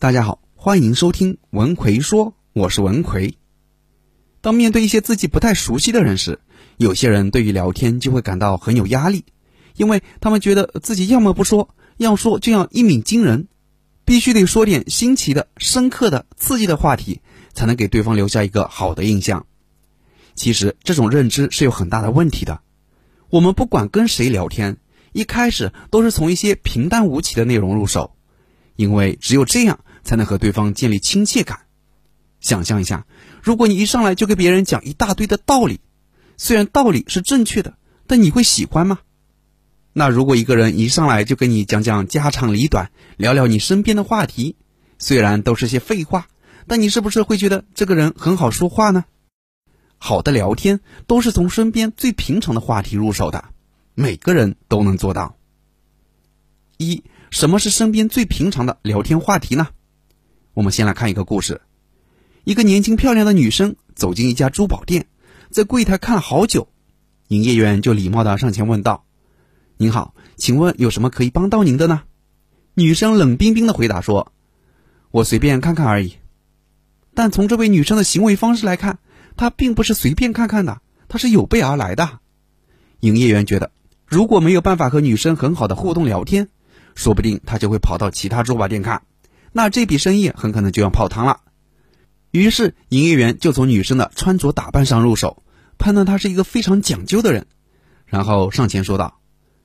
大家好，欢迎收听文奎说，我是文奎。当面对一些自己不太熟悉的人时，有些人对于聊天就会感到很有压力，因为他们觉得自己要么不说，要说就要一鸣惊人，必须得说点新奇的、深刻的、刺激的话题，才能给对方留下一个好的印象。其实这种认知是有很大的问题的。我们不管跟谁聊天，一开始都是从一些平淡无奇的内容入手，因为只有这样。才能和对方建立亲切感。想象一下，如果你一上来就给别人讲一大堆的道理，虽然道理是正确的，但你会喜欢吗？那如果一个人一上来就跟你讲讲家长里短，聊聊你身边的话题，虽然都是些废话，但你是不是会觉得这个人很好说话呢？好的聊天都是从身边最平常的话题入手的，每个人都能做到。一，什么是身边最平常的聊天话题呢？我们先来看一个故事：一个年轻漂亮的女生走进一家珠宝店，在柜台看了好久，营业员就礼貌的上前问道：“您好，请问有什么可以帮到您的呢？”女生冷冰冰的回答说：“我随便看看而已。”但从这位女生的行为方式来看，她并不是随便看看的，她是有备而来的。营业员觉得，如果没有办法和女生很好的互动聊天，说不定她就会跑到其他珠宝店看。那这笔生意很可能就要泡汤了。于是，营业员就从女生的穿着打扮上入手，判断她是一个非常讲究的人，然后上前说道：“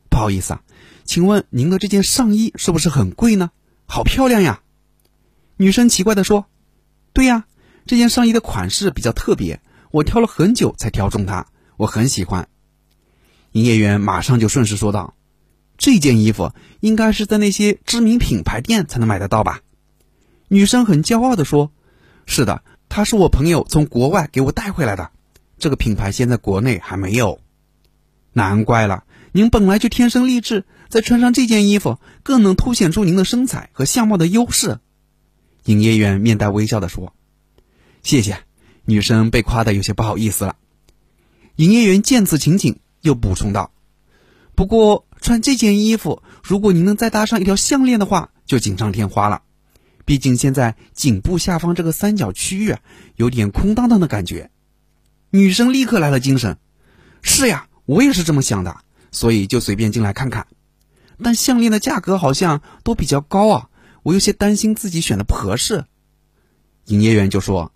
不好意思啊，请问您的这件上衣是不是很贵呢？好漂亮呀！”女生奇怪的说：“对呀，这件上衣的款式比较特别，我挑了很久才挑中它，我很喜欢。”营业员马上就顺势说道：“这件衣服应该是在那些知名品牌店才能买得到吧？”女生很骄傲地说：“是的，她是我朋友从国外给我带回来的。这个品牌现在国内还没有。难怪了，您本来就天生丽质，再穿上这件衣服，更能凸显出您的身材和相貌的优势。”营业员面带微笑地说：“谢谢。”女生被夸得有些不好意思了。营业员见此情景，又补充道：“不过穿这件衣服，如果您能再搭上一条项链的话，就锦上添花了。”毕竟现在颈部下方这个三角区域啊有点空荡荡的感觉，女生立刻来了精神。是呀，我也是这么想的，所以就随便进来看看。但项链的价格好像都比较高啊，我有些担心自己选的不合适。营业员就说：“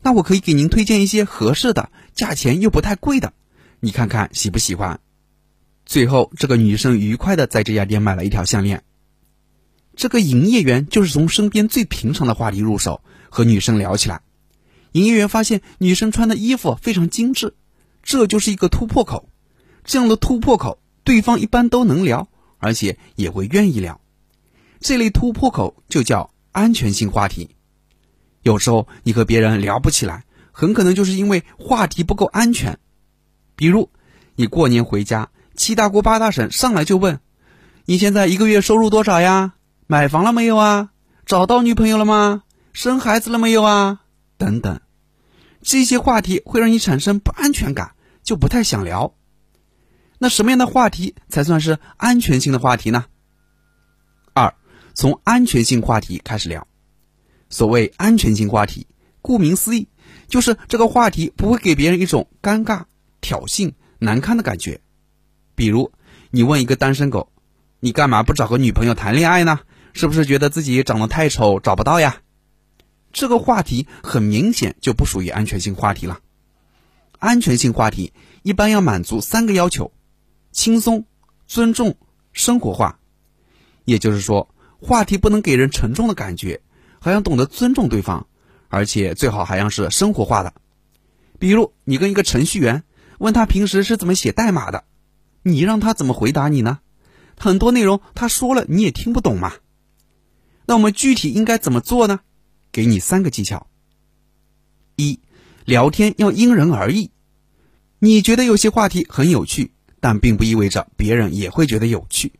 那我可以给您推荐一些合适的，价钱又不太贵的，你看看喜不喜欢？”最后，这个女生愉快的在这家店买了一条项链。这个营业员就是从身边最平常的话题入手，和女生聊起来。营业员发现女生穿的衣服非常精致，这就是一个突破口。这样的突破口，对方一般都能聊，而且也会愿意聊。这类突破口就叫安全性话题。有时候你和别人聊不起来，很可能就是因为话题不够安全。比如，你过年回家，七大姑八大婶上来就问：“你现在一个月收入多少呀？”买房了没有啊？找到女朋友了吗？生孩子了没有啊？等等，这些话题会让你产生不安全感，就不太想聊。那什么样的话题才算是安全性的话题呢？二，从安全性话题开始聊。所谓安全性话题，顾名思义，就是这个话题不会给别人一种尴尬、挑衅、难堪的感觉。比如，你问一个单身狗：“你干嘛不找个女朋友谈恋爱呢？”是不是觉得自己长得太丑找不到呀？这个话题很明显就不属于安全性话题了。安全性话题一般要满足三个要求：轻松、尊重、生活化。也就是说，话题不能给人沉重的感觉，还要懂得尊重对方，而且最好还要是生活化的。比如，你跟一个程序员问他平时是怎么写代码的，你让他怎么回答你呢？很多内容他说了你也听不懂嘛。那我们具体应该怎么做呢？给你三个技巧。一，聊天要因人而异。你觉得有些话题很有趣，但并不意味着别人也会觉得有趣。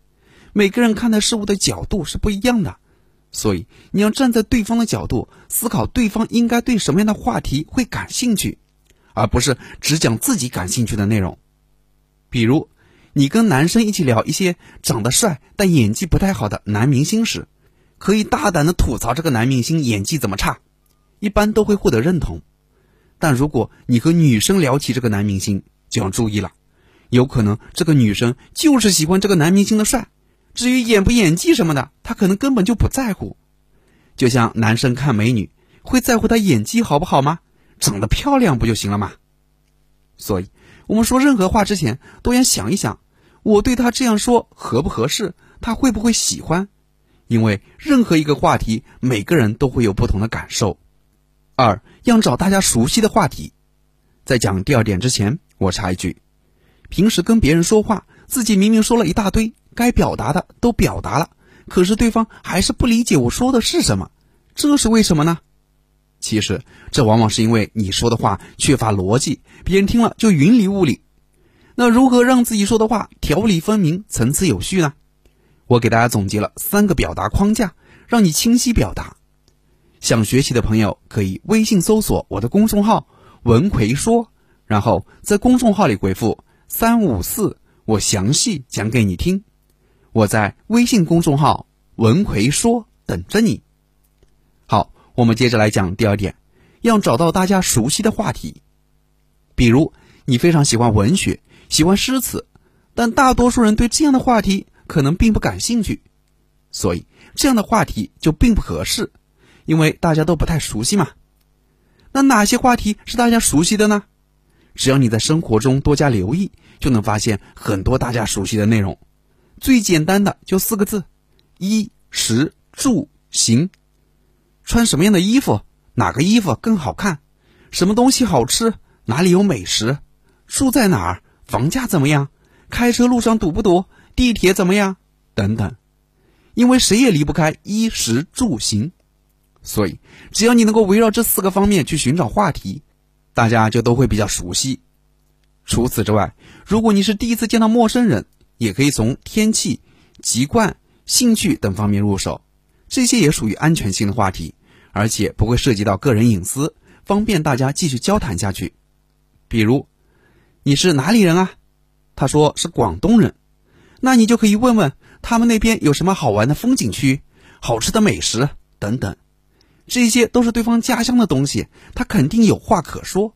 每个人看待事物的角度是不一样的，所以你要站在对方的角度思考，对方应该对什么样的话题会感兴趣，而不是只讲自己感兴趣的内容。比如，你跟男生一起聊一些长得帅但演技不太好的男明星时。可以大胆的吐槽这个男明星演技怎么差，一般都会获得认同。但如果你和女生聊起这个男明星，就要注意了，有可能这个女生就是喜欢这个男明星的帅，至于演不演技什么的，她可能根本就不在乎。就像男生看美女，会在乎她演技好不好吗？长得漂亮不就行了吗？所以，我们说任何话之前，都要想一想，我对他这样说合不合适，他会不会喜欢？因为任何一个话题，每个人都会有不同的感受。二要找大家熟悉的话题。在讲第二点之前，我插一句：平时跟别人说话，自己明明说了一大堆，该表达的都表达了，可是对方还是不理解我说的是什么，这是为什么呢？其实，这往往是因为你说的话缺乏逻辑，别人听了就云里雾里。那如何让自己说的话条理分明、层次有序呢？我给大家总结了三个表达框架，让你清晰表达。想学习的朋友可以微信搜索我的公众号“文奎说”，然后在公众号里回复“三五四”，我详细讲给你听。我在微信公众号“文奎说”等着你。好。我们接着来讲第二点，要找到大家熟悉的话题。比如，你非常喜欢文学，喜欢诗词，但大多数人对这样的话题可能并不感兴趣，所以这样的话题就并不合适，因为大家都不太熟悉嘛。那哪些话题是大家熟悉的呢？只要你在生活中多加留意，就能发现很多大家熟悉的内容。最简单的就四个字：衣食住行。穿什么样的衣服？哪个衣服更好看？什么东西好吃？哪里有美食？住在哪儿？房价怎么样？开车路上堵不堵？地铁怎么样？等等。因为谁也离不开衣食住行，所以只要你能够围绕这四个方面去寻找话题，大家就都会比较熟悉。除此之外，如果你是第一次见到陌生人，也可以从天气、籍贯、兴趣等方面入手。这些也属于安全性的话题，而且不会涉及到个人隐私，方便大家继续交谈下去。比如，你是哪里人啊？他说是广东人，那你就可以问问他们那边有什么好玩的风景区、好吃的美食等等。这些都是对方家乡的东西，他肯定有话可说。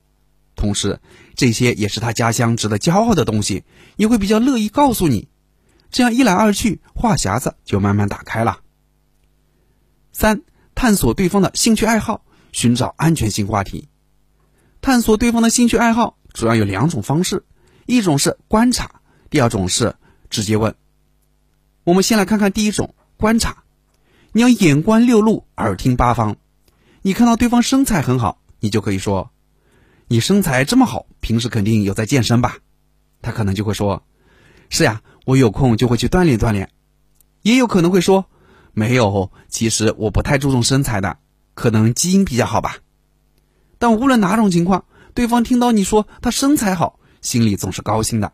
同时，这些也是他家乡值得骄傲的东西，也会比较乐意告诉你。这样一来二去，话匣子就慢慢打开了。三、探索对方的兴趣爱好，寻找安全性话题。探索对方的兴趣爱好主要有两种方式，一种是观察，第二种是直接问。我们先来看看第一种观察，你要眼观六路，耳听八方。你看到对方身材很好，你就可以说：“你身材这么好，平时肯定有在健身吧？”他可能就会说：“是呀，我有空就会去锻炼锻炼。”也有可能会说。没有，其实我不太注重身材的，可能基因比较好吧。但无论哪种情况，对方听到你说他身材好，心里总是高兴的。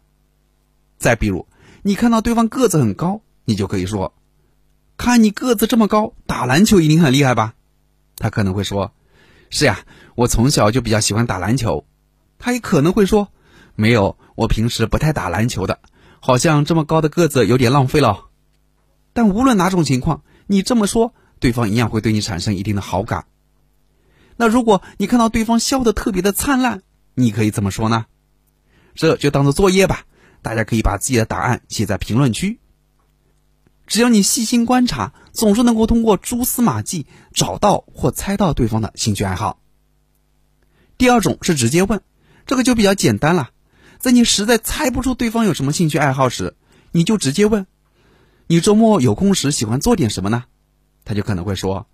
再比如，你看到对方个子很高，你就可以说：“看你个子这么高，打篮球一定很厉害吧？”他可能会说：“是呀，我从小就比较喜欢打篮球。”他也可能会说：“没有，我平时不太打篮球的，好像这么高的个子有点浪费了。”但无论哪种情况，你这么说，对方一样会对你产生一定的好感。那如果你看到对方笑得特别的灿烂，你可以怎么说呢？这就当做作业吧，大家可以把自己的答案写在评论区。只要你细心观察，总是能够通过蛛丝马迹找到或猜到对方的兴趣爱好。第二种是直接问，这个就比较简单了。在你实在猜不出对方有什么兴趣爱好时，你就直接问。你周末有空时喜欢做点什么呢？他就可能会说：“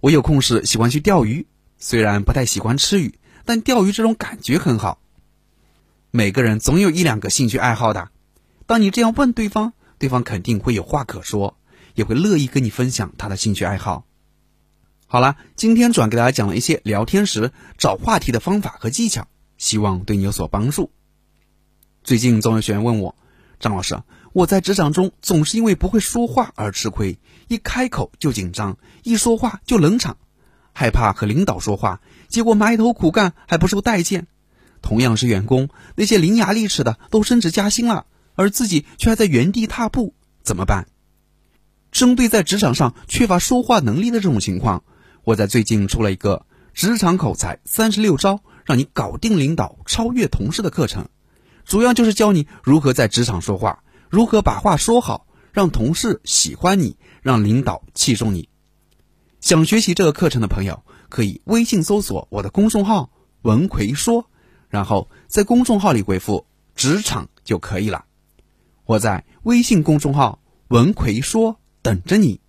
我有空时喜欢去钓鱼，虽然不太喜欢吃鱼，但钓鱼这种感觉很好。”每个人总有一两个兴趣爱好的，当你这样问对方，对方肯定会有话可说，也会乐意跟你分享他的兴趣爱好。好了，今天主要给大家讲了一些聊天时找话题的方法和技巧，希望对你有所帮助。最近总有学员问我，张老师。我在职场中总是因为不会说话而吃亏，一开口就紧张，一说话就冷场，害怕和领导说话，结果埋头苦干还不受待见。同样是员工，那些伶牙俐齿的都升职加薪了，而自己却还在原地踏步，怎么办？针对在职场上缺乏说话能力的这种情况，我在最近出了一个职场口才三十六招，让你搞定领导、超越同事的课程。主要就是教你如何在职场说话，如何把话说好，让同事喜欢你，让领导器重你。想学习这个课程的朋友，可以微信搜索我的公众号“文奎说”，然后在公众号里回复“职场”就可以了。我在微信公众号“文奎说”等着你。